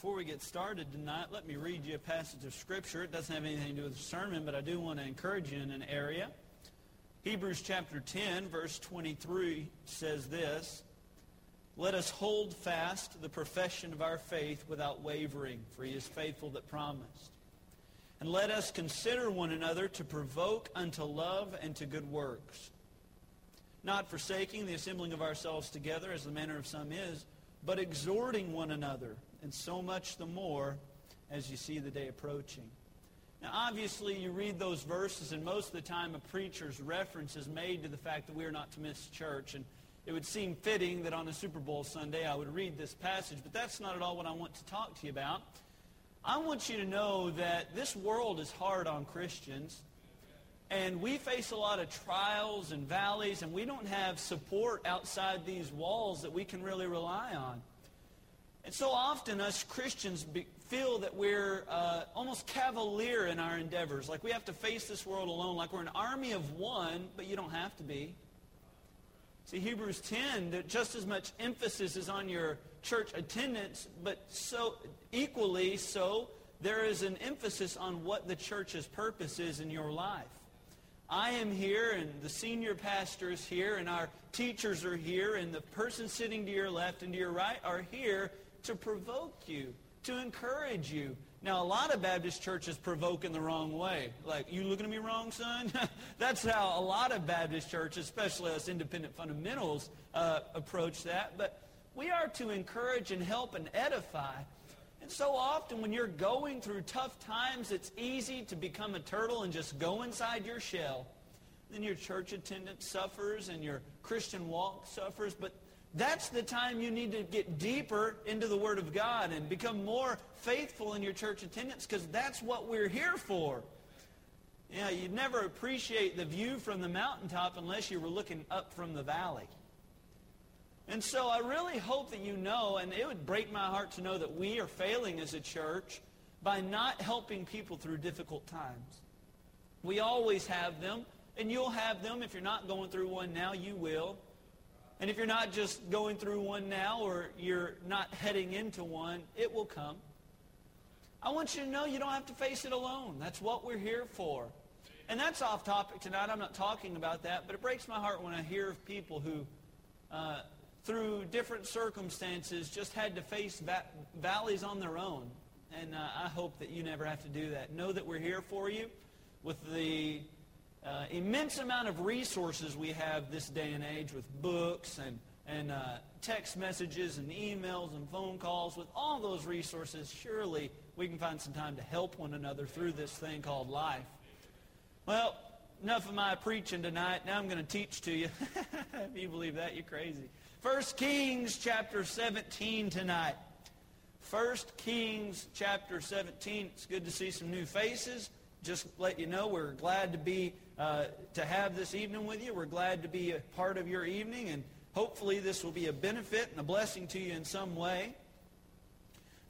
Before we get started tonight, let me read you a passage of Scripture. It doesn't have anything to do with the sermon, but I do want to encourage you in an area. Hebrews chapter 10, verse 23 says this, Let us hold fast the profession of our faith without wavering, for he is faithful that promised. And let us consider one another to provoke unto love and to good works, not forsaking the assembling of ourselves together, as the manner of some is, but exhorting one another, and so much the more as you see the day approaching. Now, obviously, you read those verses, and most of the time a preacher's reference is made to the fact that we are not to miss church. And it would seem fitting that on a Super Bowl Sunday I would read this passage, but that's not at all what I want to talk to you about. I want you to know that this world is hard on Christians, and we face a lot of trials and valleys, and we don't have support outside these walls that we can really rely on. And so often us Christians be, feel that we're uh, almost cavalier in our endeavors, like we have to face this world alone, like we're an army of one, but you don't have to be. See, Hebrews 10, that just as much emphasis is on your church attendance, but so equally so, there is an emphasis on what the church's purpose is in your life. I am here, and the senior pastor is here, and our teachers are here, and the person sitting to your left and to your right are here to provoke you, to encourage you. Now, a lot of Baptist churches provoke in the wrong way. Like, you looking at me wrong, son? That's how a lot of Baptist churches, especially us independent fundamentals, uh, approach that. But we are to encourage and help and edify. And so often when you're going through tough times, it's easy to become a turtle and just go inside your shell. Then your church attendance suffers and your Christian walk suffers. But that's the time you need to get deeper into the Word of God and become more faithful in your church attendance because that's what we're here for. Yeah, you'd never appreciate the view from the mountaintop unless you were looking up from the valley. And so I really hope that you know, and it would break my heart to know that we are failing as a church by not helping people through difficult times. We always have them, and you'll have them. If you're not going through one now, you will. And if you're not just going through one now or you're not heading into one, it will come. I want you to know you don't have to face it alone. That's what we're here for. And that's off topic tonight. I'm not talking about that, but it breaks my heart when I hear of people who, uh, through different circumstances, just had to face va- valleys on their own. And uh, I hope that you never have to do that. Know that we're here for you with the uh, immense amount of resources we have this day and age with books and, and uh, text messages and emails and phone calls. With all those resources, surely we can find some time to help one another through this thing called life. Well, enough of my preaching tonight. Now I'm going to teach to you. if you believe that, you're crazy. First Kings chapter 17 tonight. First Kings chapter 17. It's good to see some new faces. Just let you know we're glad to be uh, to have this evening with you. We're glad to be a part of your evening, and hopefully this will be a benefit and a blessing to you in some way.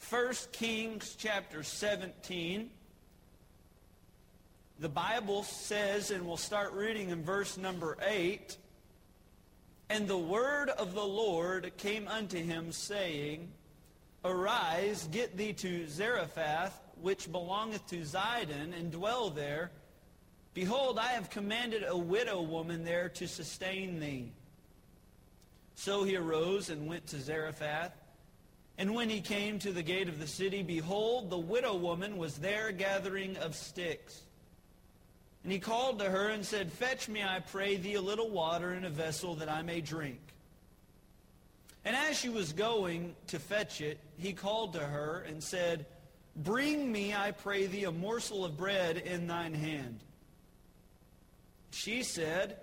1 Kings chapter 17. The Bible says, and we'll start reading in verse number 8, And the word of the Lord came unto him, saying, Arise, get thee to Zarephath, which belongeth to Zidon, and dwell there, Behold, I have commanded a widow woman there to sustain thee. So he arose and went to Zarephath. And when he came to the gate of the city, behold, the widow woman was there gathering of sticks. And he called to her and said, Fetch me, I pray thee, a little water in a vessel that I may drink. And as she was going to fetch it, he called to her and said, Bring me, I pray thee, a morsel of bread in thine hand. She said,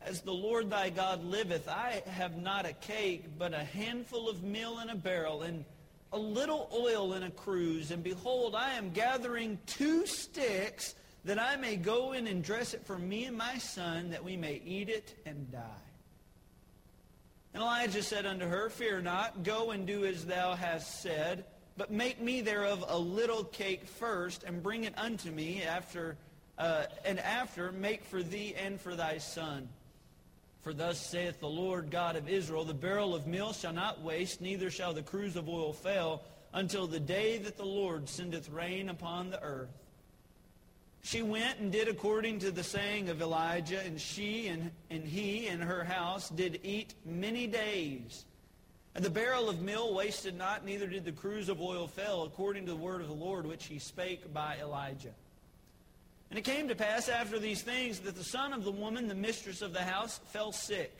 As the Lord thy God liveth, I have not a cake, but a handful of meal in a barrel, and a little oil in a cruse. And behold, I am gathering two sticks, that I may go in and dress it for me and my son, that we may eat it and die. And Elijah said unto her, Fear not, go and do as thou hast said, but make me thereof a little cake first, and bring it unto me after uh, and after make for thee and for thy son. For thus saith the Lord God of Israel, the barrel of meal shall not waste, neither shall the cruse of oil fail, until the day that the Lord sendeth rain upon the earth. She went and did according to the saying of Elijah, and she and, and he and her house did eat many days. And the barrel of meal wasted not, neither did the cruse of oil fail, according to the word of the Lord which he spake by Elijah. And it came to pass after these things that the son of the woman, the mistress of the house, fell sick.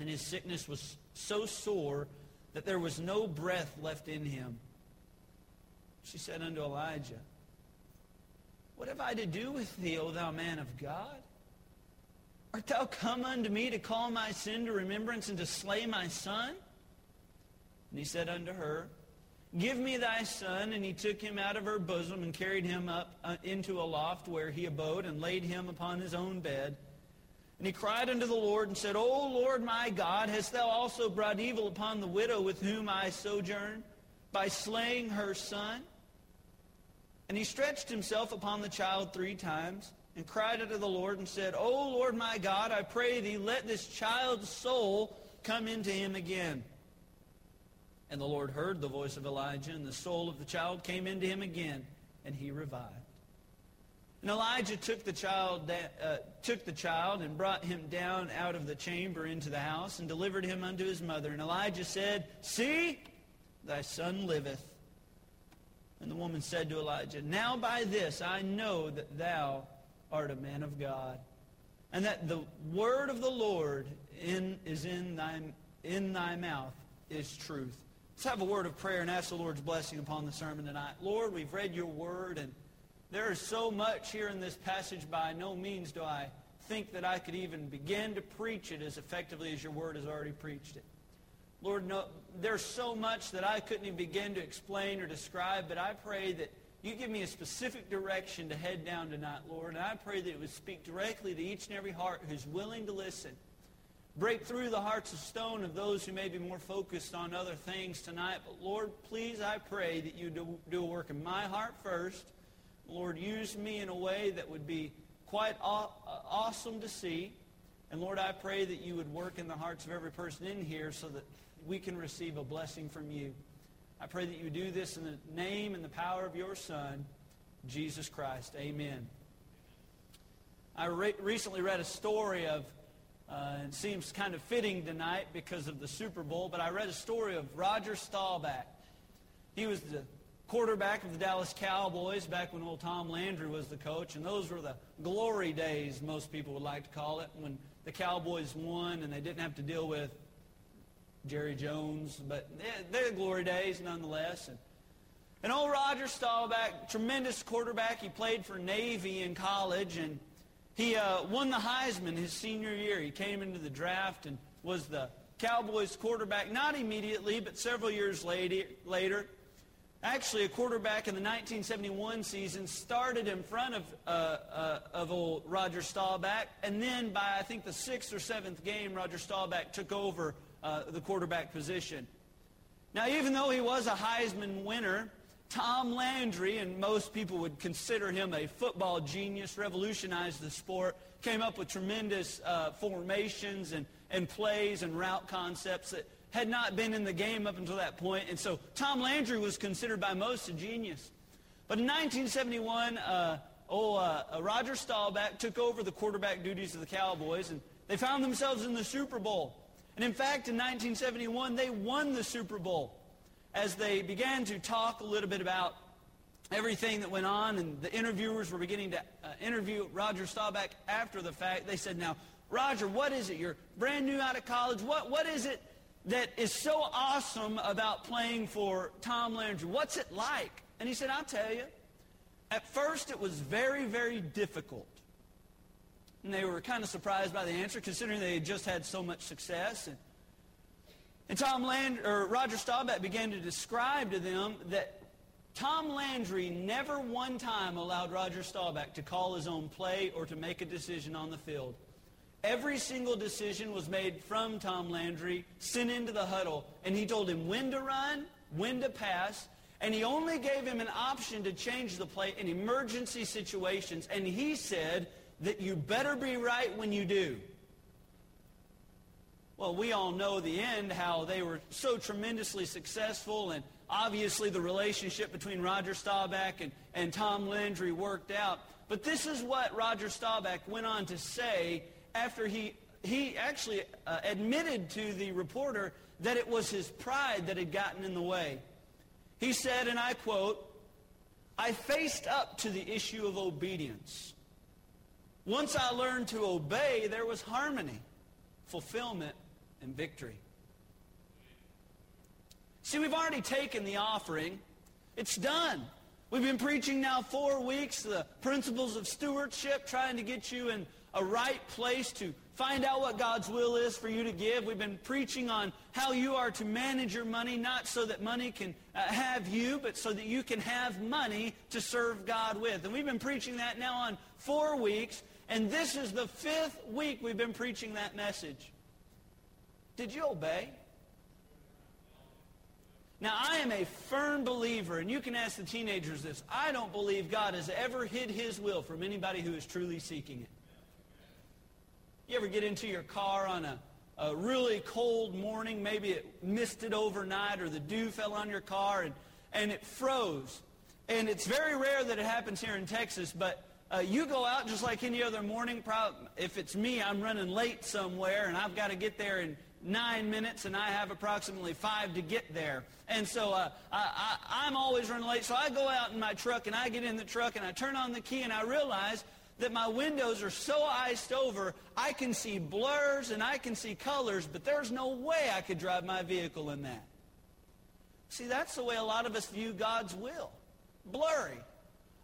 And his sickness was so sore that there was no breath left in him. She said unto Elijah, What have I to do with thee, O thou man of God? Art thou come unto me to call my sin to remembrance and to slay my son? And he said unto her, Give me thy son. And he took him out of her bosom and carried him up uh, into a loft where he abode and laid him upon his own bed. And he cried unto the Lord and said, O Lord my God, hast thou also brought evil upon the widow with whom I sojourn by slaying her son? And he stretched himself upon the child three times and cried unto the Lord and said, O Lord my God, I pray thee, let this child's soul come into him again. And the Lord heard the voice of Elijah, and the soul of the child came into him again, and he revived. And Elijah took the child, uh, took the child and brought him down out of the chamber into the house and delivered him unto his mother. And Elijah said, See, thy son liveth. And the woman said to Elijah, Now by this I know that thou art a man of God, and that the word of the Lord in, is in thy, in thy mouth is truth. Let's have a word of prayer and ask the Lord's blessing upon the sermon tonight. Lord, we've read your word, and there is so much here in this passage. By no means do I think that I could even begin to preach it as effectively as your word has already preached it. Lord, no, there's so much that I couldn't even begin to explain or describe, but I pray that you give me a specific direction to head down tonight, Lord, and I pray that it would speak directly to each and every heart who's willing to listen. Break through the hearts of stone of those who may be more focused on other things tonight. But Lord, please, I pray that you do, do a work in my heart first. Lord, use me in a way that would be quite aw- uh, awesome to see. And Lord, I pray that you would work in the hearts of every person in here so that we can receive a blessing from you. I pray that you do this in the name and the power of your Son, Jesus Christ. Amen. I re- recently read a story of uh, it seems kind of fitting tonight because of the Super Bowl, but I read a story of Roger Staubach. He was the quarterback of the Dallas Cowboys back when old Tom Landry was the coach, and those were the glory days, most people would like to call it, when the Cowboys won and they didn't have to deal with Jerry Jones, but they're the glory days nonetheless. And, and old Roger Staubach, tremendous quarterback. He played for Navy in college, and he uh, won the Heisman his senior year. He came into the draft and was the Cowboys quarterback, not immediately, but several years later. Actually, a quarterback in the 1971 season started in front of, uh, uh, of old Roger Staubach, and then by, I think, the sixth or seventh game, Roger Staubach took over uh, the quarterback position. Now, even though he was a Heisman winner, Tom Landry, and most people would consider him a football genius, revolutionized the sport, came up with tremendous uh, formations and, and plays and route concepts that had not been in the game up until that point. And so Tom Landry was considered by most a genius. But in 1971, uh, oh, uh, Roger Staubach took over the quarterback duties of the Cowboys, and they found themselves in the Super Bowl. And in fact, in 1971, they won the Super Bowl as they began to talk a little bit about everything that went on, and the interviewers were beginning to uh, interview Roger Staubach after the fact, they said, now, Roger, what is it? You're brand new out of college. What, what is it that is so awesome about playing for Tom Landry? What's it like? And he said, I'll tell you. At first, it was very, very difficult. And they were kind of surprised by the answer, considering they had just had so much success. And and Tom Land, or Roger Staubach began to describe to them that Tom Landry never one time allowed Roger Staubach to call his own play or to make a decision on the field. Every single decision was made from Tom Landry, sent into the huddle, and he told him when to run, when to pass, and he only gave him an option to change the play in emergency situations, and he said that you better be right when you do. Well, we all know the end, how they were so tremendously successful, and obviously the relationship between Roger Staubach and, and Tom Landry worked out. But this is what Roger Staubach went on to say after he, he actually uh, admitted to the reporter that it was his pride that had gotten in the way. He said, and I quote, I faced up to the issue of obedience. Once I learned to obey, there was harmony, fulfillment, and victory. See, we've already taken the offering. It's done. We've been preaching now four weeks the principles of stewardship, trying to get you in a right place to find out what God's will is for you to give. We've been preaching on how you are to manage your money, not so that money can uh, have you, but so that you can have money to serve God with. And we've been preaching that now on four weeks, and this is the fifth week we've been preaching that message. Did you obey? Now, I am a firm believer, and you can ask the teenagers this. I don't believe God has ever hid his will from anybody who is truly seeking it. You ever get into your car on a, a really cold morning, maybe it misted overnight or the dew fell on your car and, and it froze. And it's very rare that it happens here in Texas, but uh, you go out just like any other morning. If it's me, I'm running late somewhere and I've got to get there in nine minutes and I have approximately five to get there. And so uh, I, I, I'm always running late. So I go out in my truck and I get in the truck and I turn on the key and I realize that my windows are so iced over, I can see blurs and I can see colors, but there's no way I could drive my vehicle in that. See, that's the way a lot of us view God's will. Blurry.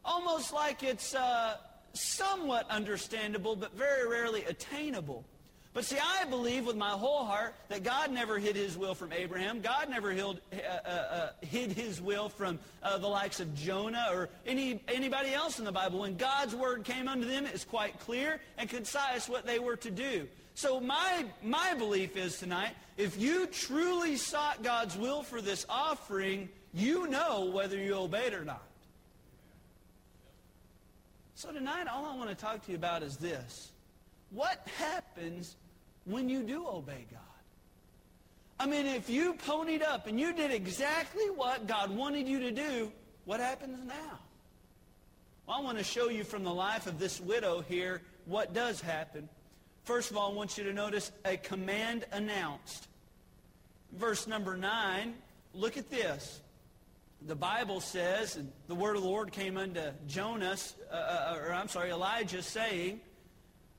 Almost like it's uh, somewhat understandable, but very rarely attainable. But see, I believe with my whole heart that God never hid his will from Abraham. God never hid, uh, uh, uh, hid his will from uh, the likes of Jonah or any, anybody else in the Bible. When God's word came unto them, it's quite clear and concise what they were to do. So my, my belief is tonight, if you truly sought God's will for this offering, you know whether you obeyed or not. So tonight, all I want to talk to you about is this. What happens when you do obey God? I mean, if you ponied up and you did exactly what God wanted you to do, what happens now? Well, I want to show you from the life of this widow here what does happen. First of all, I want you to notice a command announced. Verse number 9, look at this. The Bible says, and the word of the Lord came unto Jonas, uh, uh or I'm sorry, Elijah, saying,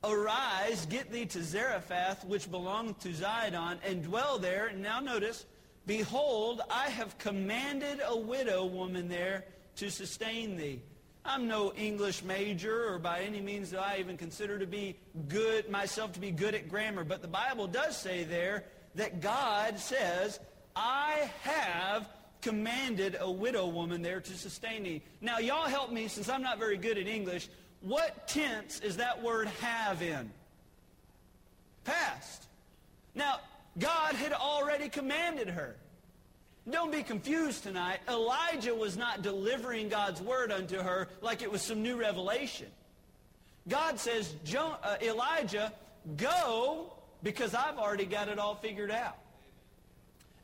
Arise, get thee to Zarephath, which belongeth to Zidon, and dwell there. And now notice, Behold, I have commanded a widow woman there to sustain thee. I'm no English major, or by any means do I even consider to be good myself to be good at grammar. But the Bible does say there that God says, I have commanded a widow woman there to sustain thee. Now, y'all help me, since I'm not very good at English. What tense is that word have in? Past. Now, God had already commanded her. Don't be confused tonight. Elijah was not delivering God's word unto her like it was some new revelation. God says, uh, Elijah, go because I've already got it all figured out.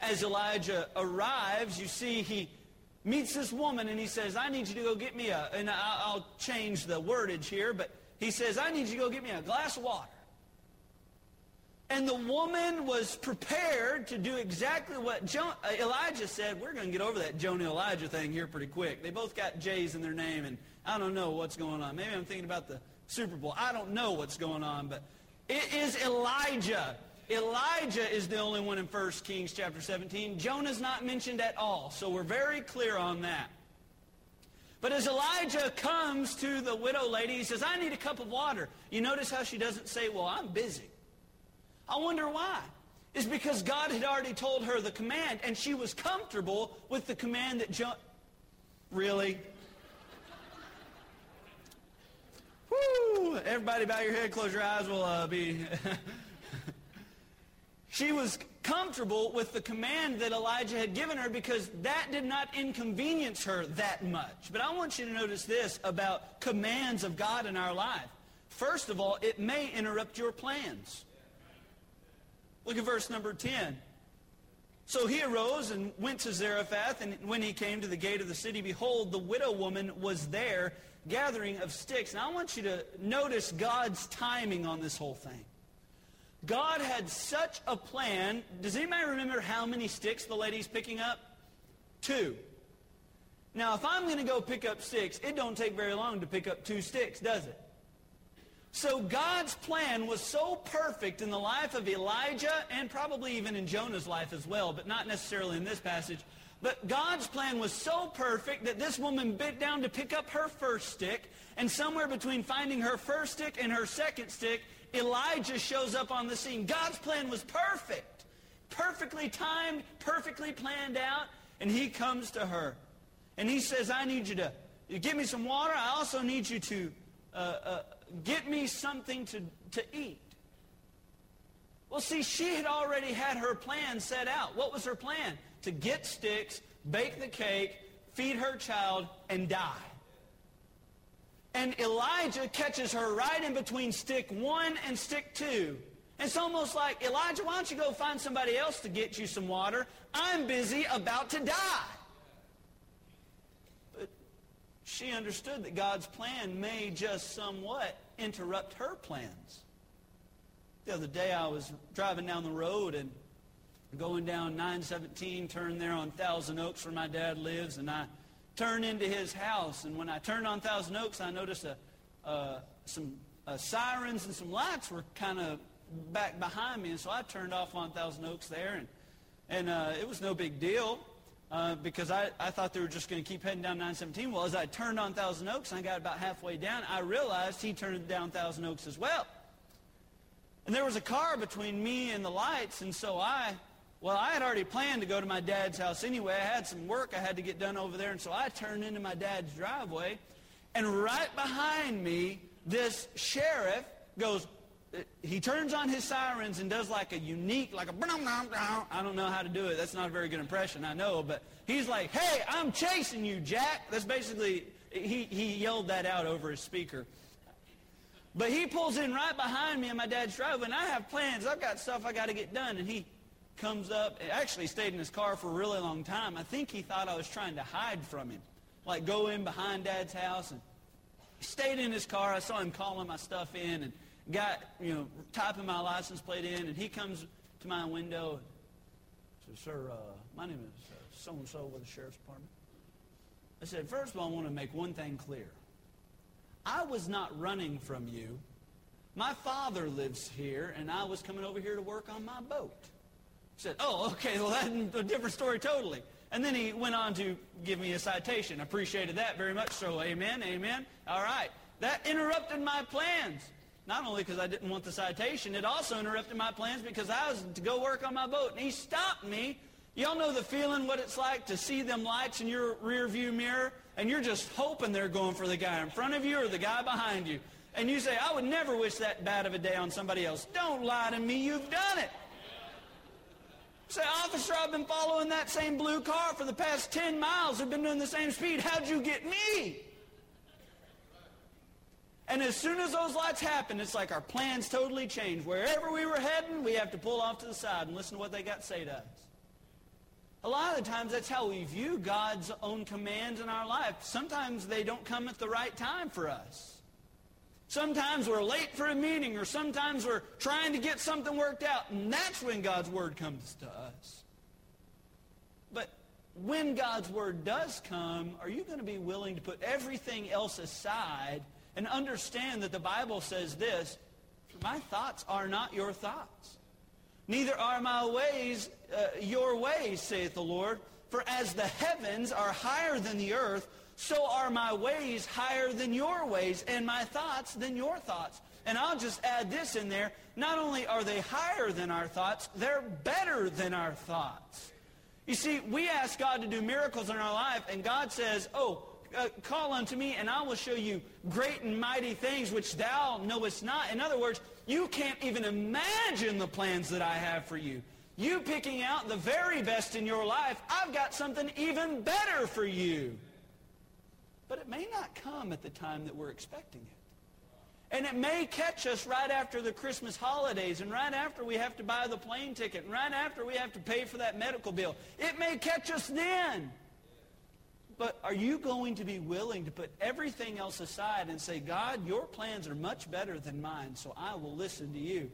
As Elijah arrives, you see he meets this woman and he says, I need you to go get me a, and I'll change the wordage here, but he says, I need you to go get me a glass of water. And the woman was prepared to do exactly what uh, Elijah said. We're going to get over that Jonah Elijah thing here pretty quick. They both got J's in their name, and I don't know what's going on. Maybe I'm thinking about the Super Bowl. I don't know what's going on, but it is Elijah Elijah is the only one in 1 Kings chapter 17. Jonah's not mentioned at all, so we're very clear on that. But as Elijah comes to the widow lady, he says, I need a cup of water. You notice how she doesn't say, well, I'm busy. I wonder why. It's because God had already told her the command, and she was comfortable with the command that Jonah... Really? Woo! Everybody bow your head, close your eyes. We'll uh, be... She was comfortable with the command that Elijah had given her because that did not inconvenience her that much. But I want you to notice this about commands of God in our life. First of all, it may interrupt your plans. Look at verse number 10. So he arose and went to Zarephath, and when he came to the gate of the city, behold, the widow woman was there gathering of sticks. Now I want you to notice God's timing on this whole thing. God had such a plan. Does anybody remember how many sticks the lady's picking up? Two. Now, if I'm going to go pick up sticks, it don't take very long to pick up two sticks, does it? So God's plan was so perfect in the life of Elijah and probably even in Jonah's life as well, but not necessarily in this passage. But God's plan was so perfect that this woman bent down to pick up her first stick, and somewhere between finding her first stick and her second stick, Elijah shows up on the scene. God's plan was perfect, perfectly timed, perfectly planned out, and he comes to her. And he says, I need you to give me some water. I also need you to uh, uh, get me something to, to eat. Well, see, she had already had her plan set out. What was her plan? To get sticks, bake the cake, feed her child, and die. And Elijah catches her right in between stick one and stick two. It's almost like, Elijah, why don't you go find somebody else to get you some water? I'm busy about to die But she understood that God's plan may just somewhat interrupt her plans. The other day I was driving down the road and going down 917, turned there on Thousand Oaks where my dad lives, and I turned into his house. And when I turned on Thousand Oaks, I noticed a, some uh, sirens and some lights were kind of back behind me. And so I turned off on Thousand Oaks there, and, and uh, it was no big deal uh, because I, I thought they were just going to keep heading down 917. Well, as I turned on Thousand Oaks and I got about halfway down, I realized he turned down Thousand Oaks as well. And there was a car between me and the lights, and so I, well, I had already planned to go to my dad's house anyway. I had some work I had to get done over there, and so I turned into my dad's driveway, and right behind me, this sheriff goes uh, he turns on his sirens and does like a unique, like a, I don't know how to do it. That's not a very good impression, I know. But he's like, hey, I'm chasing you, Jack. That's basically, he, he yelled that out over his speaker. But he pulls in right behind me in my dad's driveway, and I have plans. I've got stuff I got to get done. And he comes up, actually stayed in his car for a really long time. I think he thought I was trying to hide from him, like go in behind dad's house. And stayed in his car. I saw him calling my stuff in, and got, you know, typing my license plate in, and he comes to my window and says, Sir, uh, my name is uh, so-and-so with the Sheriff's Department. I said, first of all, I want to make one thing clear. I was not running from you. My father lives here, and I was coming over here to work on my boat. Said, oh, okay, well, that's a different story totally. And then he went on to give me a citation. Appreciated that very much so. Amen, amen. All right. That interrupted my plans. Not only because I didn't want the citation, it also interrupted my plans because I was to go work on my boat. And he stopped me. Y'all know the feeling, what it's like to see them lights in your rear view mirror, and you're just hoping they're going for the guy in front of you or the guy behind you. And you say, I would never wish that bad of a day on somebody else. Don't lie to me. You've done it. Say, officer, I've been following that same blue car for the past 10 miles. I've been doing the same speed. How'd you get me? And as soon as those lights happen, it's like our plans totally change. Wherever we were heading, we have to pull off to the side and listen to what they got to say to us. A lot of the times, that's how we view God's own commands in our life. Sometimes they don't come at the right time for us. Sometimes we're late for a meeting, or sometimes we're trying to get something worked out, and that's when God's word comes to us. But when God's word does come, are you going to be willing to put everything else aside and understand that the Bible says this, my thoughts are not your thoughts. Neither are my ways uh, your ways, saith the Lord. For as the heavens are higher than the earth, so are my ways higher than your ways, and my thoughts than your thoughts. And I'll just add this in there. Not only are they higher than our thoughts, they're better than our thoughts. You see, we ask God to do miracles in our life, and God says, oh, uh, call unto me, and I will show you great and mighty things which thou knowest not. In other words, you can't even imagine the plans that I have for you. You picking out the very best in your life, I've got something even better for you. But it may not come at the time that we're expecting it. And it may catch us right after the Christmas holidays and right after we have to buy the plane ticket and right after we have to pay for that medical bill. It may catch us then. But are you going to be willing to put everything else aside and say, God, your plans are much better than mine, so I will listen to you?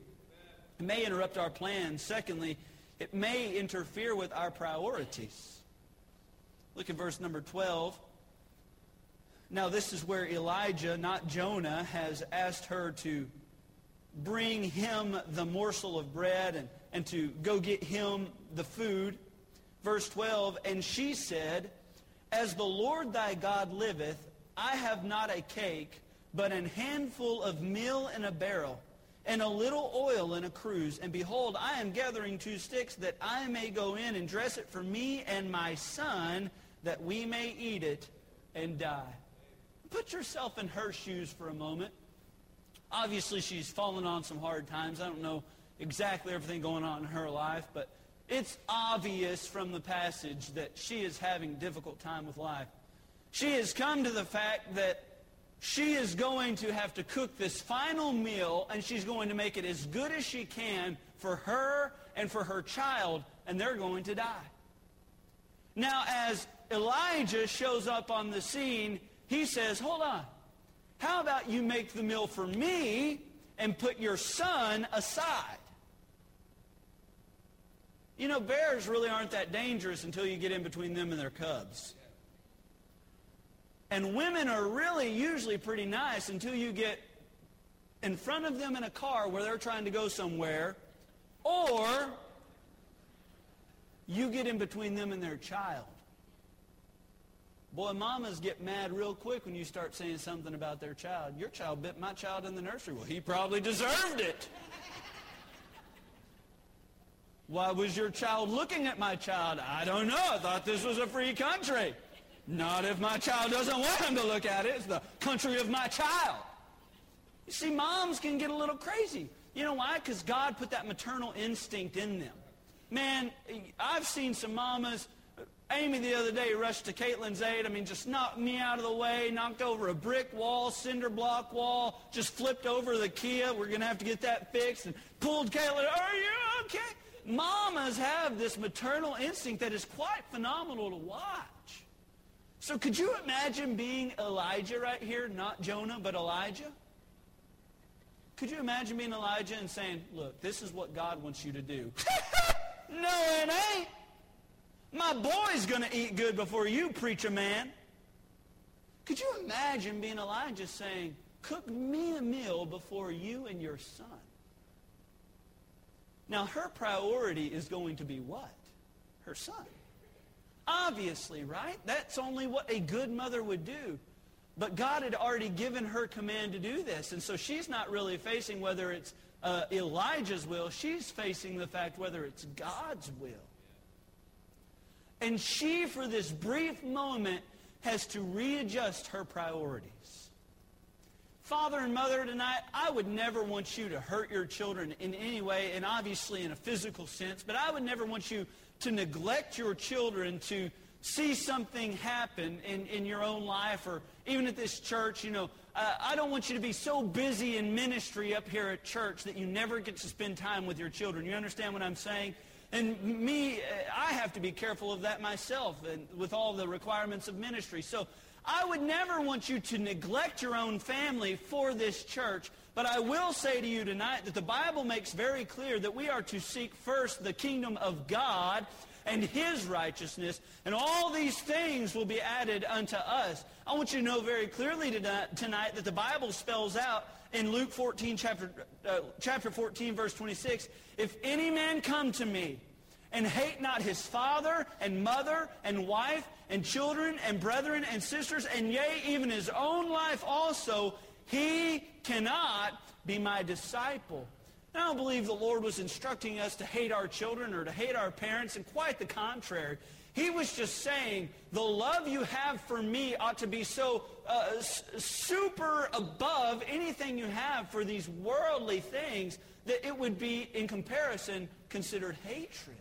It may interrupt our plans. Secondly, it may interfere with our priorities. Look at verse number 12. Now, this is where Elijah, not Jonah, has asked her to bring him the morsel of bread and, and to go get him the food. Verse 12, and she said, As the Lord thy God liveth, I have not a cake, but an handful of meal in a barrel, and a little oil in a cruse. And behold, I am gathering two sticks, that I may go in and dress it for me and my son, that we may eat it and die. Put yourself in her shoes for a moment. Obviously, she's fallen on some hard times. I don't know exactly everything going on in her life, but it's obvious from the passage that she is having a difficult time with life. She has come to the fact that she is going to have to cook this final meal, and she's going to make it as good as she can for her and for her child, and they're going to die. Now, as Elijah shows up on the scene, he says, hold on. How about you make the meal for me and put your son aside? You know, bears really aren't that dangerous until you get in between them and their cubs. And women are really usually pretty nice until you get in front of them in a car where they're trying to go somewhere, or you get in between them and their child. Boy, mamas get mad real quick when you start saying something about their child. Your child bit my child in the nursery. Well, he probably deserved it. Why was your child looking at my child? I don't know. I thought this was a free country. Not if my child doesn't want him to look at it. It's the country of my child. You see, moms can get a little crazy. You know why? Because God put that maternal instinct in them. Man, I've seen some mamas Amy the other day rushed to Caitlin's aid. I mean, just knocked me out of the way, knocked over a brick wall, cinder block wall, just flipped over the Kia. We're going to have to get that fixed. And pulled Caitlin, are you okay? Mamas have this maternal instinct that is quite phenomenal to watch. So could you imagine being Elijah right here? Not Jonah, but Elijah? Could you imagine being Elijah and saying, look, this is what God wants you to do? no, it ain't. My boy's going to eat good before you, preacher man. Could you imagine being Elijah saying, cook me a meal before you and your son? Now, her priority is going to be what? Her son. Obviously, right? That's only what a good mother would do. But God had already given her command to do this. And so she's not really facing whether it's uh, Elijah's will. She's facing the fact whether it's God's will. And she, for this brief moment, has to readjust her priorities. Father and mother tonight, I would never want you to hurt your children in any way, and obviously in a physical sense, but I would never want you to neglect your children to see something happen in, in your own life or even at this church. You know, uh, I don't want you to be so busy in ministry up here at church that you never get to spend time with your children. You understand what I'm saying? And me, I have to be careful of that myself and with all the requirements of ministry. So I would never want you to neglect your own family for this church. But I will say to you tonight that the Bible makes very clear that we are to seek first the kingdom of God and his righteousness, and all these things will be added unto us. I want you to know very clearly tonight that the Bible spells out in Luke 14, chapter, uh, chapter 14, verse 26, if any man come to me and hate not his father and mother and wife and children and brethren and sisters, and yea, even his own life also, he cannot be my disciple. I don't believe the Lord was instructing us to hate our children or to hate our parents, and quite the contrary. He was just saying, the love you have for me ought to be so uh, super above anything you have for these worldly things that it would be, in comparison, considered hatred.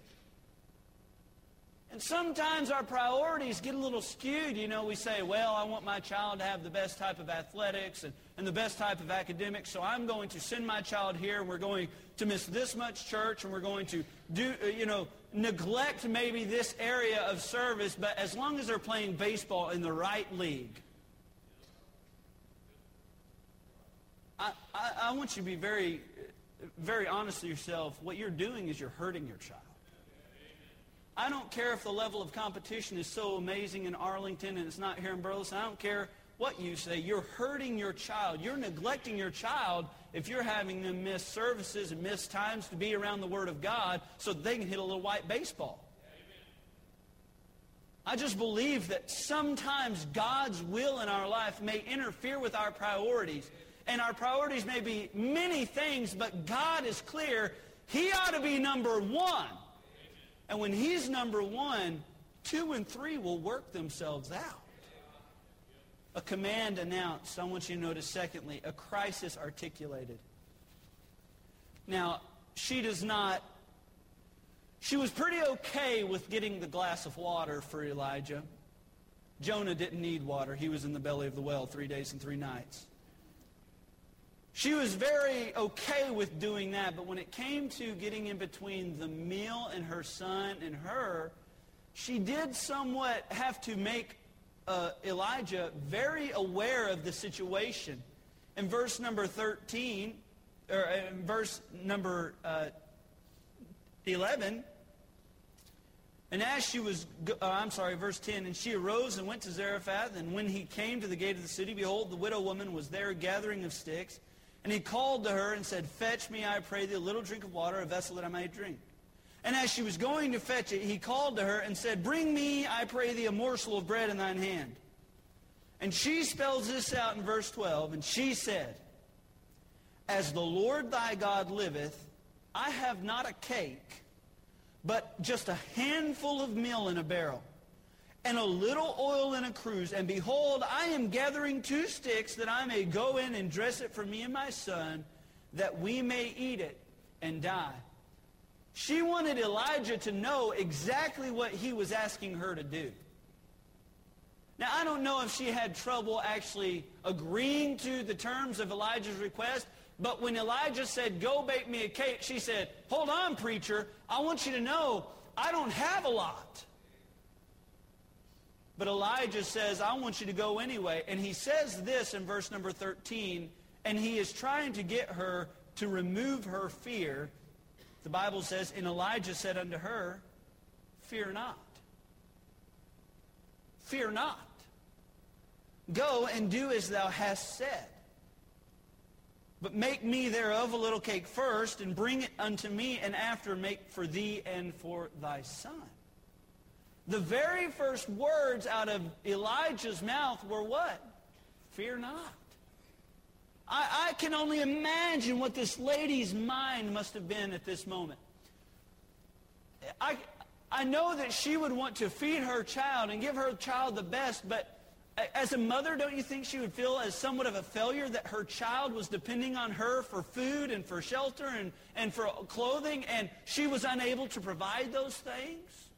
And sometimes our priorities get a little skewed. You know, we say, well, I want my child to have the best type of athletics and, and the best type of academics, so I'm going to send my child here, and we're going to miss this much church, and we're going to do, uh, you know, neglect maybe this area of service, but as long as they're playing baseball in the right league. I, I, I want you to be very, very honest with yourself. What you're doing is you're hurting your child. I don't care if the level of competition is so amazing in Arlington and it's not here in Burleson. I don't care what you say. You're hurting your child. You're neglecting your child if you're having them miss services and miss times to be around the Word of God so they can hit a little white baseball. I just believe that sometimes God's will in our life may interfere with our priorities. And our priorities may be many things, but God is clear. He ought to be number one. And when he's number one, two and three will work themselves out. A command announced. I want you to notice, secondly, a crisis articulated. Now, she does not, she was pretty okay with getting the glass of water for Elijah. Jonah didn't need water. He was in the belly of the well three days and three nights. She was very okay with doing that, but when it came to getting in between the meal and her son and her, she did somewhat have to make uh, Elijah very aware of the situation. In verse number 13, or in verse number uh, 11, and as she was, uh, I'm sorry, verse 10, and she arose and went to Zarephath, and when he came to the gate of the city, behold, the widow woman was there gathering of sticks. And he called to her and said, Fetch me, I pray thee, a little drink of water, a vessel that I may drink. And as she was going to fetch it, he called to her and said, Bring me, I pray thee, a morsel of bread in thine hand. And she spells this out in verse 12, and she said, As the Lord thy God liveth, I have not a cake, but just a handful of meal in a barrel and a little oil in a cruse. And behold, I am gathering two sticks that I may go in and dress it for me and my son, that we may eat it and die. She wanted Elijah to know exactly what he was asking her to do. Now, I don't know if she had trouble actually agreeing to the terms of Elijah's request, but when Elijah said, go bake me a cake, she said, hold on, preacher. I want you to know I don't have a lot. But Elijah says, I want you to go anyway. And he says this in verse number 13, and he is trying to get her to remove her fear. The Bible says, and Elijah said unto her, Fear not. Fear not. Go and do as thou hast said. But make me thereof a little cake first, and bring it unto me, and after make for thee and for thy son. The very first words out of Elijah's mouth were what? Fear not. I, I, can only imagine what this lady's mind must have been at this moment. I, I know that she would want to feed her child and give her child the best, but as a mother, don't you think she would feel as somewhat of a failure that her child was depending on her for food and for shelter and, and for clothing, and she was unable to provide those things?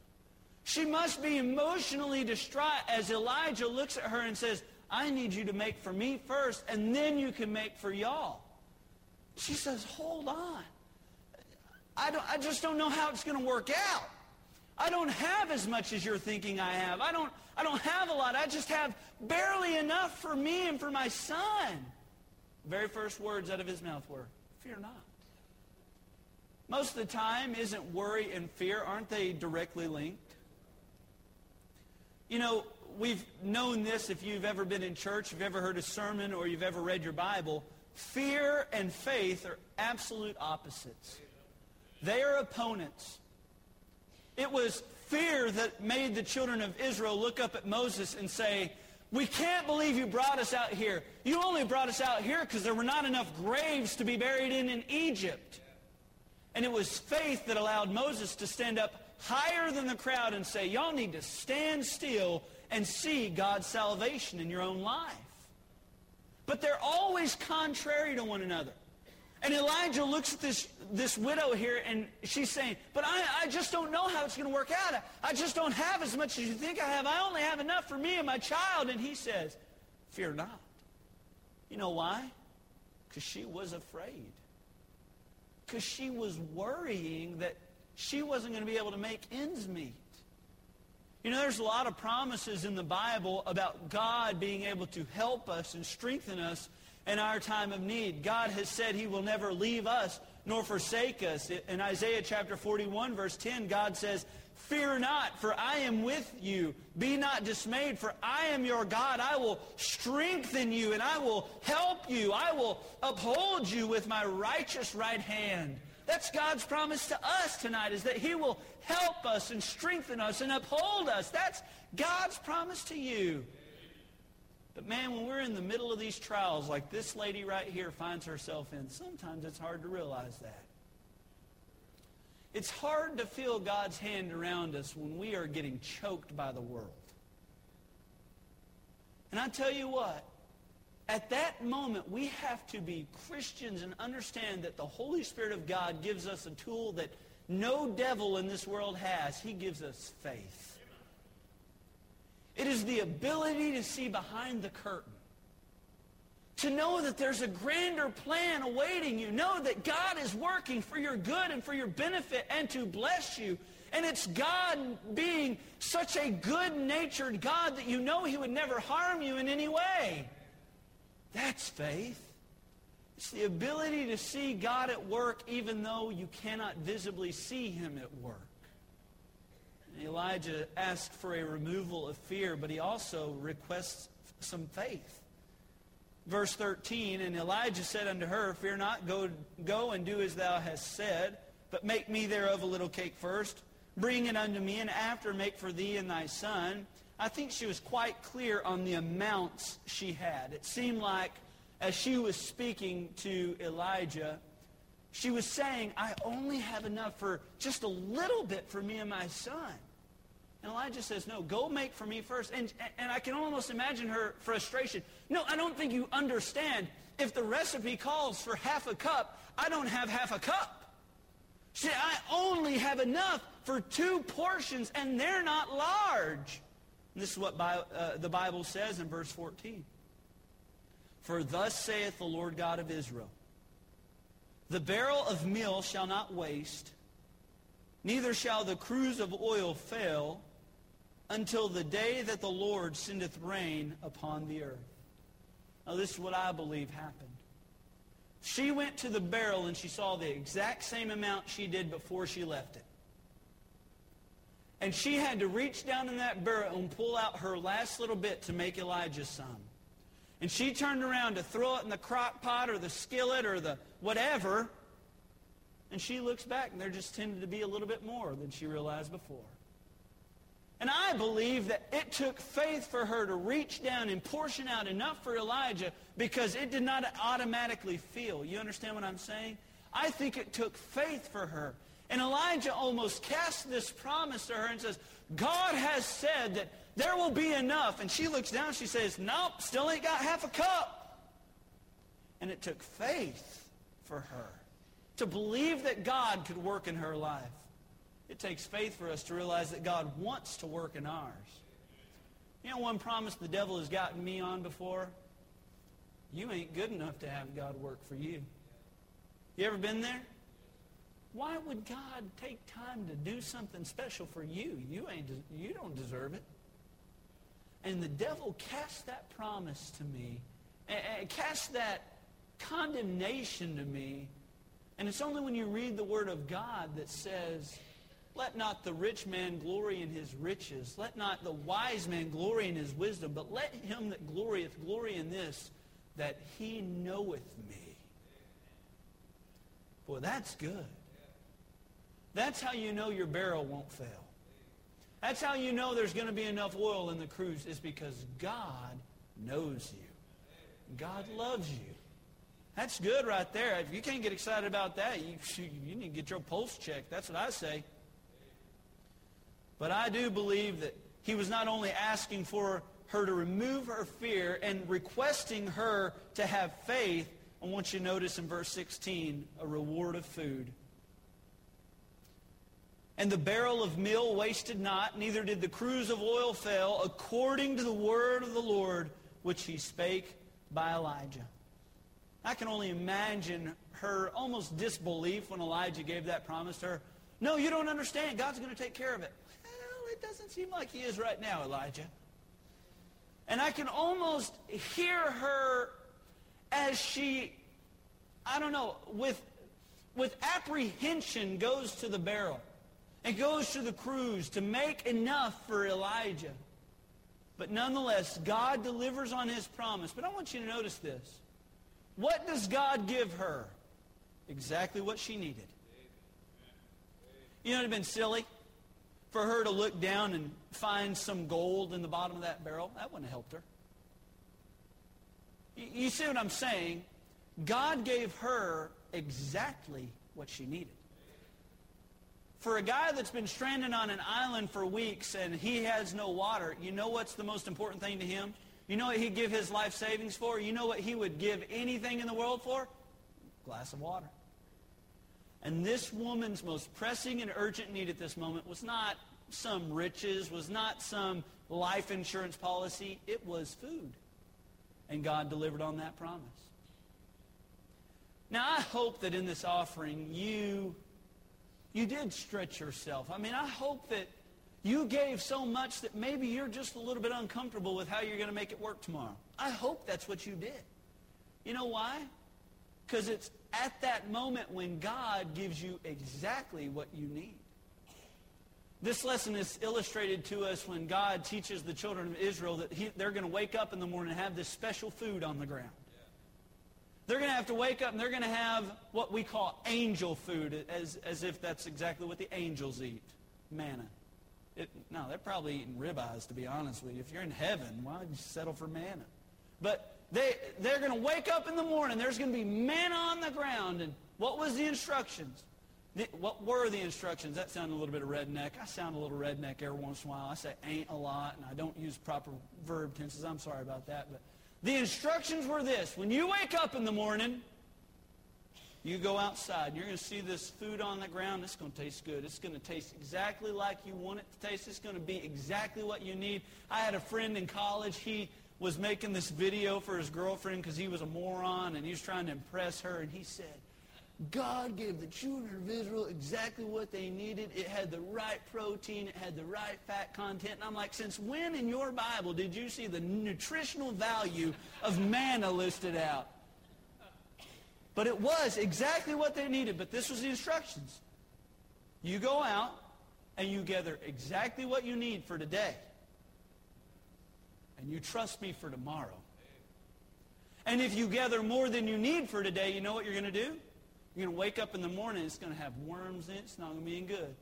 She must be emotionally distraught as Elijah looks at her and says, I need you to make for me first, and then you can make for y'all. She says, hold on. I, don't, I just don't know how it's going to work out. I don't have as much as you're thinking I have. I don't, I don't have a lot. I just have barely enough for me and for my son. The very first words out of his mouth were, fear not. Most of the time, isn't worry and fear, aren't they directly linked? You know, we've known this if you've ever been in church, if you've ever heard a sermon, or you've ever read your Bible. Fear and faith are absolute opposites. They are opponents. It was fear that made the children of Israel look up at Moses and say, we can't believe you brought us out here. You only brought us out here because there were not enough graves to be buried in in Egypt. And it was faith that allowed Moses to stand up higher than the crowd and say, y'all need to stand still and see God's salvation in your own life. But they're always contrary to one another. And Elijah looks at this, this widow here and she's saying, but I, I just don't know how it's going to work out. I, I just don't have as much as you think I have. I only have enough for me and my child. And he says, fear not. You know why? Because she was afraid. Because she was worrying that she wasn't going to be able to make ends meet. You know, there's a lot of promises in the Bible about God being able to help us and strengthen us in our time of need. God has said he will never leave us nor forsake us. In Isaiah chapter 41, verse 10, God says, Fear not, for I am with you. Be not dismayed, for I am your God. I will strengthen you, and I will help you. I will uphold you with my righteous right hand. That's God's promise to us tonight, is that he will help us and strengthen us and uphold us. That's God's promise to you. But man, when we're in the middle of these trials like this lady right here finds herself in, sometimes it's hard to realize that. It's hard to feel God's hand around us when we are getting choked by the world. And I tell you what, at that moment, we have to be Christians and understand that the Holy Spirit of God gives us a tool that no devil in this world has. He gives us faith. It is the ability to see behind the curtain. To know that there's a grander plan awaiting you. Know that God is working for your good and for your benefit and to bless you. And it's God being such a good-natured God that you know he would never harm you in any way. That's faith. It's the ability to see God at work even though you cannot visibly see him at work. And Elijah asked for a removal of fear, but he also requests some faith. Verse 13, And Elijah said unto her, Fear not, go, go and do as thou hast said, but make me thereof a little cake first. Bring it unto me, and after make for thee and thy son. I think she was quite clear on the amounts she had. It seemed like as she was speaking to Elijah, she was saying, I only have enough for just a little bit for me and my son. And Elijah says, no, go make for me first. And, and I can almost imagine her frustration. No, I don't think you understand. If the recipe calls for half a cup, I don't have half a cup. See, I only have enough for two portions, and they're not large. And this is what uh, the Bible says in verse 14. For thus saith the Lord God of Israel, The barrel of meal shall not waste, neither shall the cruse of oil fail, until the day that the Lord sendeth rain upon the earth. Now this is what I believe happened. She went to the barrel and she saw the exact same amount she did before she left it. And she had to reach down in that barrel and pull out her last little bit to make Elijah some. And she turned around to throw it in the crock pot or the skillet or the whatever. And she looks back and there just tended to be a little bit more than she realized before. And I believe that it took faith for her to reach down and portion out enough for Elijah because it did not automatically feel. You understand what I'm saying? I think it took faith for her. And Elijah almost casts this promise to her and says, God has said that there will be enough. And she looks down, she says, nope, still ain't got half a cup. And it took faith for her to believe that God could work in her life. It takes faith for us to realize that God wants to work in ours. You know one promise the devil has gotten me on before? You ain't good enough to have God work for you. You ever been there? Why would God take time to do something special for you? You ain't you don't deserve it. And the devil cast that promise to me, and cast that condemnation to me. And it's only when you read the Word of God that says, let not the rich man glory in his riches. Let not the wise man glory in his wisdom. But let him that glorieth glory in this, that he knoweth me. Boy, that's good. That's how you know your barrel won't fail. That's how you know there's going to be enough oil in the cruse is because God knows you. God loves you. That's good right there. If you can't get excited about that, you, you need to get your pulse checked. That's what I say. But I do believe that he was not only asking for her to remove her fear and requesting her to have faith, I want you to notice in verse 16 a reward of food. And the barrel of meal wasted not, neither did the cruse of oil fail, according to the word of the Lord, which he spake by Elijah. I can only imagine her almost disbelief when Elijah gave that promise to her. No, you don't understand. God's going to take care of it. Well, it doesn't seem like he is right now, Elijah. And I can almost hear her as she, I don't know, with, with apprehension goes to the barrel and goes to the cruse to make enough for Elijah. But nonetheless, God delivers on his promise. But I want you to notice this. What does God give her? Exactly what she needed. You know, it would have been silly for her to look down and find some gold in the bottom of that barrel. That wouldn't have helped her. You see what I'm saying? God gave her exactly what she needed. For a guy that's been stranded on an island for weeks and he has no water, you know what's the most important thing to him? You know what he'd give his life savings for? You know what he would give anything in the world for? A glass of water. And this woman's most pressing and urgent need at this moment was not some riches, was not some life insurance policy. It was food. And God delivered on that promise. Now, I hope that in this offering, you, you did stretch yourself. I mean, I hope that you gave so much that maybe you're just a little bit uncomfortable with how you're going to make it work tomorrow. I hope that's what you did. You know why? Because it's at that moment when God gives you exactly what you need. This lesson is illustrated to us when God teaches the children of Israel that he, they're going to wake up in the morning and have this special food on the ground. They're going to have to wake up and they're going to have what we call angel food, as, as if that's exactly what the angels eat manna. It, no, they're probably eating ribeyes, to be honest with you. If you're in heaven, why would you settle for manna? But they, they're going to wake up in the morning. There's going to be manna on the ground. And what was the instructions? The, what were the instructions? That sounded a little bit of redneck. I sound a little redneck every once in a while. I say ain't a lot, and I don't use proper verb tenses. I'm sorry about that. But the instructions were this. When you wake up in the morning, you go outside. And you're going to see this food on the ground. It's going to taste good. It's going to taste exactly like you want it to taste. It's going to be exactly what you need. I had a friend in college. He was making this video for his girlfriend because he was a moron and he was trying to impress her. And he said, God gave the children of Israel exactly what they needed. It had the right protein. It had the right fat content. And I'm like, since when in your Bible did you see the nutritional value of manna listed out? But it was exactly what they needed. But this was the instructions. You go out and you gather exactly what you need for today and you trust me for tomorrow. And if you gather more than you need for today, you know what you're going to do? You're going to wake up in the morning, it's going to have worms in it. It's not going to be any good.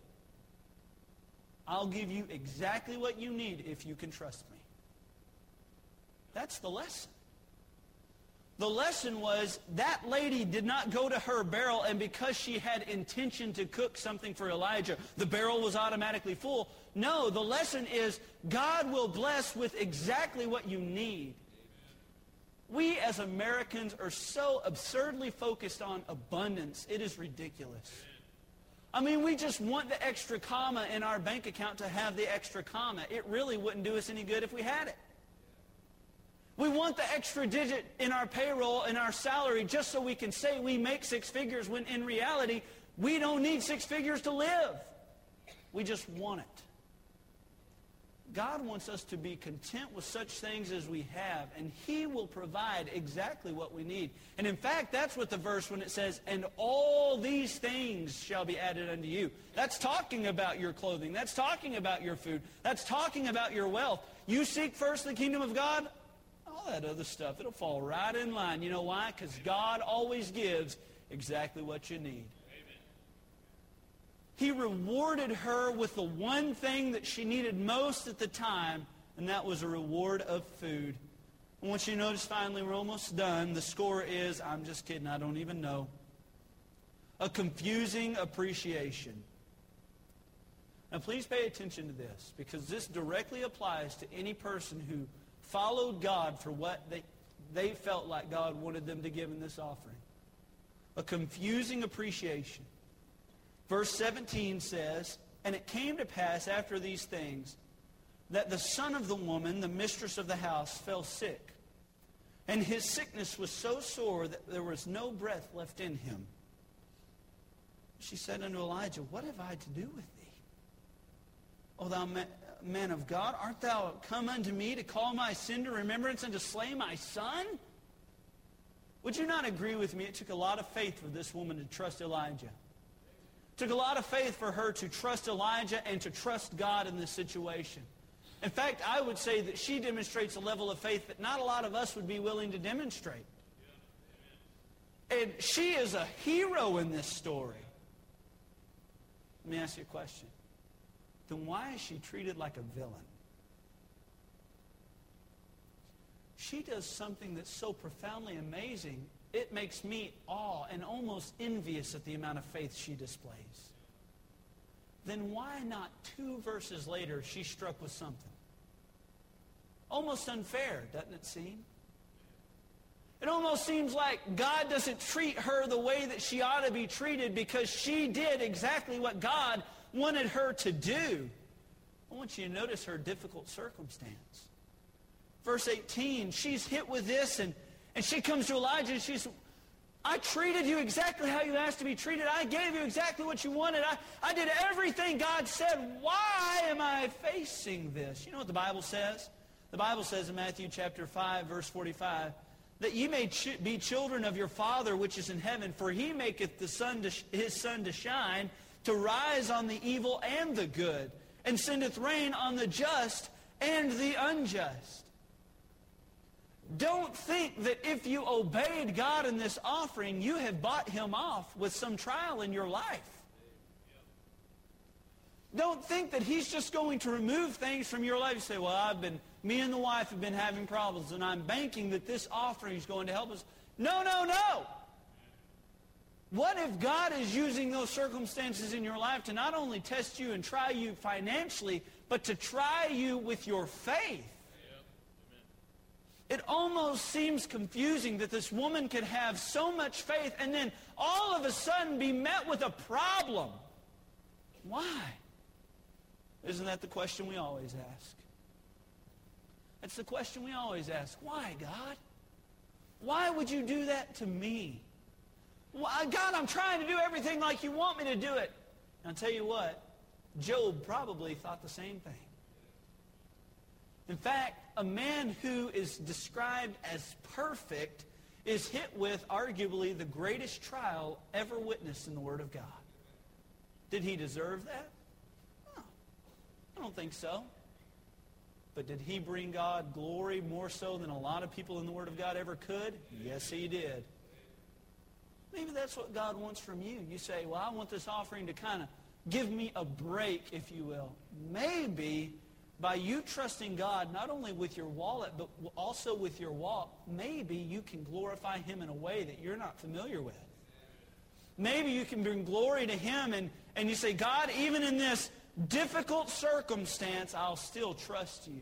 I'll give you exactly what you need if you can trust me. That's the lesson. The lesson was that lady did not go to her barrel and because she had intention to cook something for Elijah, the barrel was automatically full. No, the lesson is God will bless with exactly what you need. We as Americans are so absurdly focused on abundance, it is ridiculous. I mean, we just want the extra comma in our bank account to have the extra comma. It really wouldn't do us any good if we had it. We want the extra digit in our payroll and our salary just so we can say we make six figures when in reality, we don't need six figures to live. We just want it. God wants us to be content with such things as we have, and he will provide exactly what we need. And in fact, that's what the verse when it says, and all these things shall be added unto you. That's talking about your clothing. That's talking about your food. That's talking about your wealth. You seek first the kingdom of God, all that other stuff, it'll fall right in line. You know why? Because God always gives exactly what you need. He rewarded her with the one thing that she needed most at the time, and that was a reward of food. I want you notice finally, we're almost done. The score is, I'm just kidding, I don't even know. A confusing appreciation. Now, please pay attention to this, because this directly applies to any person who followed God for what they, they felt like God wanted them to give in this offering. A confusing appreciation. Verse 17 says, And it came to pass after these things that the son of the woman, the mistress of the house, fell sick. And his sickness was so sore that there was no breath left in him. She said unto Elijah, What have I to do with thee? O thou man of God, art thou come unto me to call my sin to remembrance and to slay my son? Would you not agree with me? It took a lot of faith for this woman to trust Elijah. Took a lot of faith for her to trust Elijah and to trust God in this situation. In fact, I would say that she demonstrates a level of faith that not a lot of us would be willing to demonstrate. And she is a hero in this story. Let me ask you a question. Then why is she treated like a villain? She does something that's so profoundly amazing, it makes me awe and almost envious at the amount of faith she displays. Then why not two verses later she's struck with something? Almost unfair, doesn't it seem? It almost seems like God doesn't treat her the way that she ought to be treated because she did exactly what God wanted her to do. I want you to notice her difficult circumstance. Verse 18, she's hit with this, and, and she comes to Elijah and she says, I treated you exactly how you asked to be treated. I gave you exactly what you wanted. I, I did everything God said. Why am I facing this? You know what the Bible says? The Bible says in Matthew chapter 5, verse 45, that ye may ch- be children of your Father which is in heaven, for he maketh the sun to sh- his sun to shine, to rise on the evil and the good, and sendeth rain on the just and the unjust. Don't think that if you obeyed God in this offering, you have bought him off with some trial in your life. Don't think that he's just going to remove things from your life. You say, well, I've been me and the wife have been having problems, and I'm banking that this offering is going to help us. No, no, no. What if God is using those circumstances in your life to not only test you and try you financially, but to try you with your faith? It almost seems confusing that this woman could have so much faith and then all of a sudden be met with a problem. Why? Isn't that the question we always ask? That's the question we always ask. Why, God? Why would you do that to me? Why, God, I'm trying to do everything like you want me to do it. And I'll tell you what, Job probably thought the same thing. In fact, a man who is described as perfect is hit with arguably the greatest trial ever witnessed in the Word of God. Did he deserve that? No, I don't think so. But did he bring God glory more so than a lot of people in the Word of God ever could? Yes, he did. Maybe that's what God wants from you. You say, well, I want this offering to kind of give me a break, if you will. Maybe by you trusting God, not only with your wallet, but also with your walk, maybe you can glorify him in a way that you're not familiar with. Maybe you can bring glory to him and, and you say, God, even in this difficult circumstance, I'll still trust you.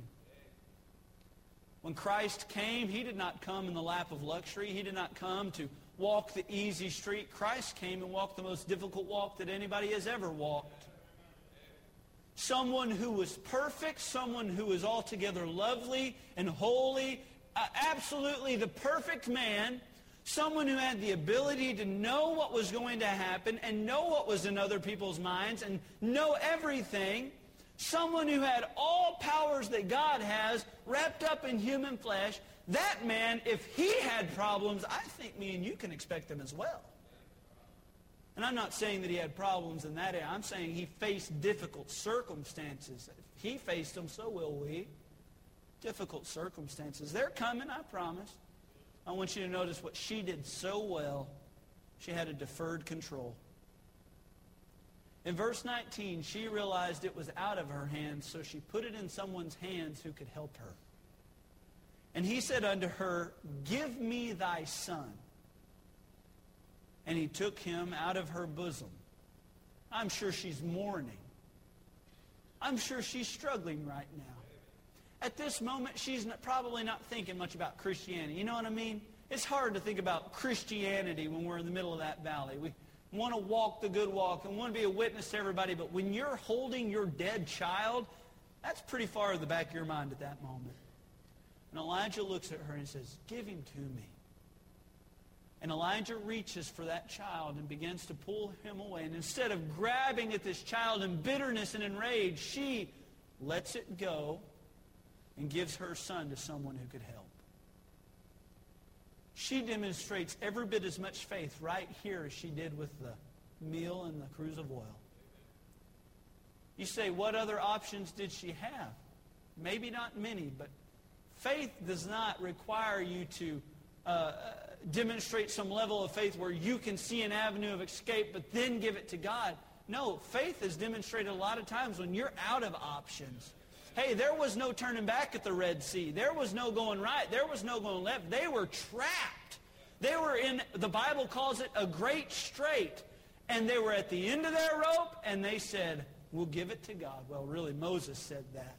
When Christ came, he did not come in the lap of luxury. He did not come to walk the easy street. Christ came and walked the most difficult walk that anybody has ever walked. Someone who was perfect, someone who was altogether lovely and holy, uh, absolutely the perfect man, Someone who had the ability to know what was going to happen and know what was in other people's minds and know everything. Someone who had all powers that God has wrapped up in human flesh. That man, if he had problems, I think me and you can expect them as well. And I'm not saying that he had problems in that area. I'm saying he faced difficult circumstances. If he faced them, so will we. Difficult circumstances. They're coming, I promise. I want you to notice what she did so well. She had a deferred control. In verse 19, she realized it was out of her hands, so she put it in someone's hands who could help her. And he said unto her, Give me thy son. And he took him out of her bosom. I'm sure she's mourning. I'm sure she's struggling right now. at this moment, she's not, probably not thinking much about Christianity. You know what I mean? It's hard to think about Christianity when we're in the middle of that valley. We want to walk the good walk and want to be a witness to everybody, but when you're holding your dead child, that's pretty far in the back of your mind at that moment. And Elijah looks at her and says, give him to me. And Elijah reaches for that child and begins to pull him away. And instead of grabbing at this child in bitterness and in rage, she lets it go and gives her son to someone who could help. She demonstrates every bit as much faith right here as she did with the meal and the cruse of oil. You say, what other options did she have? Maybe not many, but faith does not require you to uh, demonstrate some level of faith where you can see an avenue of escape but then give it to God. No, faith is demonstrated a lot of times when you're out of options. Hey, there was no turning back at the Red Sea. There was no going right. There was no going left. They were trapped. They were in, the Bible calls it a great strait. And they were at the end of their rope and they said, we'll give it to God. Well, really, Moses said that.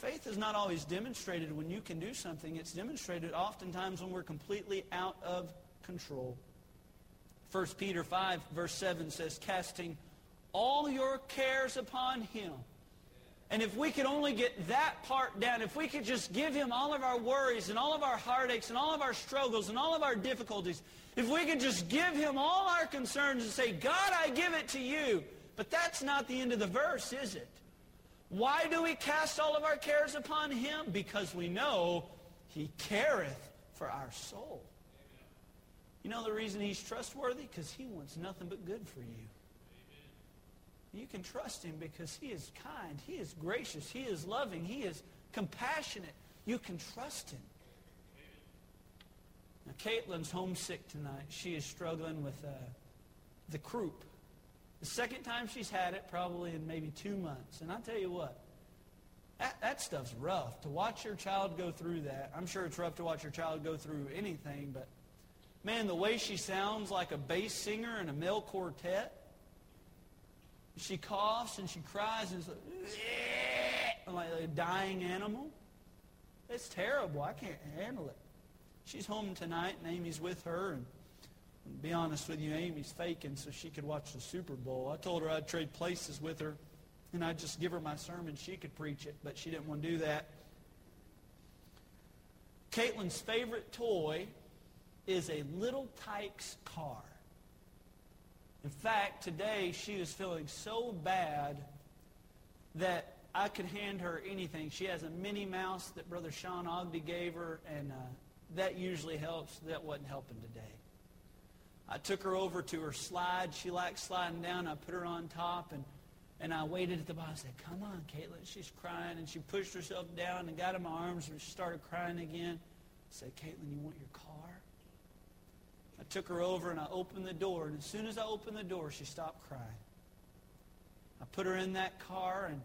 Faith is not always demonstrated when you can do something. It's demonstrated oftentimes when we're completely out of control. 1 Peter 5, verse 7 says, casting all your cares upon him. And if we could only get that part down, if we could just give him all of our worries and all of our heartaches and all of our struggles and all of our difficulties, if we could just give him all our concerns and say, God, I give it to you. But that's not the end of the verse, is it? Why do we cast all of our cares upon him? Because we know he careth for our soul. You know the reason he's trustworthy? Because he wants nothing but good for you. You can trust him because he is kind. He is gracious. He is loving. He is compassionate. You can trust him. Now, Caitlin's homesick tonight. She is struggling with uh, the croup. The second time she's had it, probably in maybe two months. And I'll tell you what, that, that stuff's rough. To watch your child go through that, I'm sure it's rough to watch your child go through anything, but man, the way she sounds like a bass singer in a male quartet, she coughs and she cries and it's like, like a dying animal. It's terrible. I can't handle it. She's home tonight and Amy's with her and be honest with you, Amy's faking so she could watch the Super Bowl. I told her I'd trade places with her and I'd just give her my sermon. She could preach it, but she didn't want to do that. Caitlin's favorite toy is a Little Tikes car. In fact, today she was feeling so bad that I could hand her anything. She has a Minnie Mouse that Brother Sean Ogden gave her, and uh, that usually helps. That wasn't helping today. I took her over to her slide. She liked sliding down. I put her on top, and, and I waited at the bottom. I said, come on, Caitlin. She's crying, and she pushed herself down and got in my arms, and she started crying again. I said, Caitlin, you want your car? I took her over, and I opened the door, and as soon as I opened the door, she stopped crying. I put her in that car, and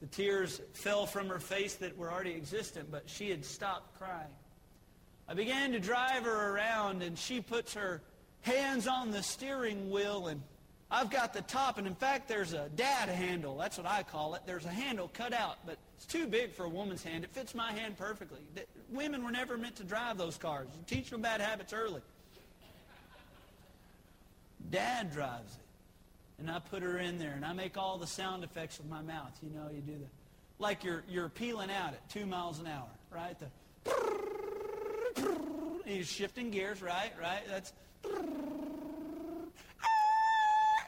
the tears fell from her face that were already existent, but she had stopped crying. I began to drive her around, and she puts her hands on the steering wheel and I've got the top, and in fact, there's a dad handle. That's what I call it. There's a handle cut out, but it's too big for a woman's hand. It fits my hand perfectly. Women were never meant to drive those cars. You teach them bad habits early. Dad drives it. And I put her in there, and I make all the sound effects with my mouth. You know, you do the, like you're, you're peeling out at two miles an hour, right? The, you're shifting gears, right? Right? That's,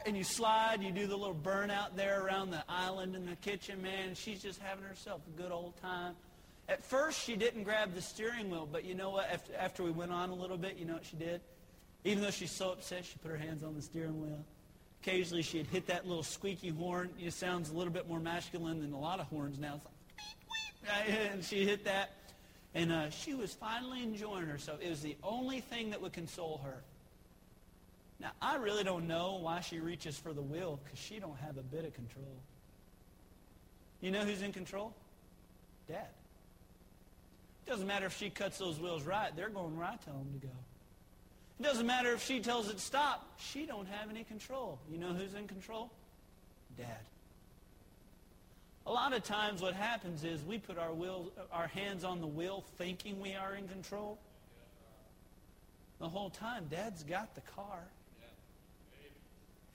and you slide, you do the little burnout there around the island in the kitchen, man. She's just having herself a good old time. At first, she didn't grab the steering wheel, but you know what? After, we went on a little bit, you know what she did? Even though she's so upset, she put her hands on the steering wheel. Occasionally, she'd hit that little squeaky horn. It sounds a little bit more masculine than a lot of horns now. Like, and she hit that. And uh, she was finally enjoying herself. It was the only thing that would console her. Now, I really don't know why she reaches for the wheel because she don't have a bit of control. You know who's in control? Dad. It doesn't matter if she cuts those wheels right. They're going right tell them to go. It doesn't matter if she tells it stop. She don't have any control. You know who's in control? Dad. A lot of times what happens is we put our, will, our hands on the wheel thinking we are in control. The whole time, Dad's got the car.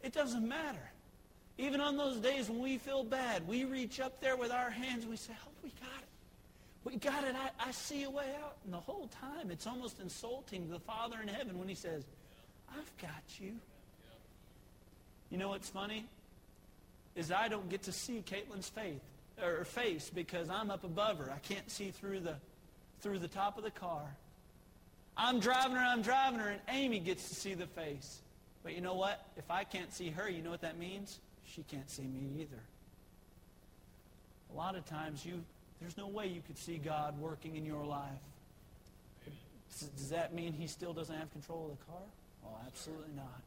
It doesn't matter. Even on those days when we feel bad, we reach up there with our hands. and We say, oh, we got it. We got it. I, I see a way out. And the whole time, it's almost insulting to the Father in heaven when he says, I've got you. You know what's funny? Is I don't get to see Caitlin's faith or face because I'm up above her. I can't see through the through the top of the car. I'm driving her, I'm driving her, and Amy gets to see the face. But you know what? If I can't see her, you know what that means? She can't see me either. A lot of times you there's no way you could see God working in your life. Does that mean he still doesn't have control of the car? Oh, absolutely not.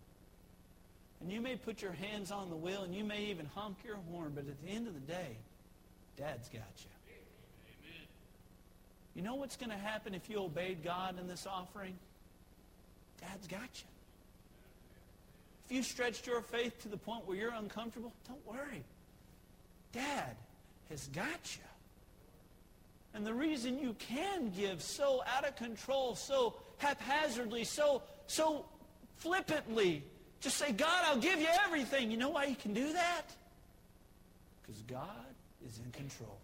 And you may put your hands on the wheel and you may even honk your horn, but at the end of the day, Dad's got you. Amen. You know what's going to happen if you obeyed God in this offering? Dad's got you. If you stretched your faith to the point where you're uncomfortable, don't worry. Dad has got you. And the reason you can give so out of control, so haphazardly, so, so flippantly, just say, God, I'll give you everything. You know why you can do that? Because God is in control.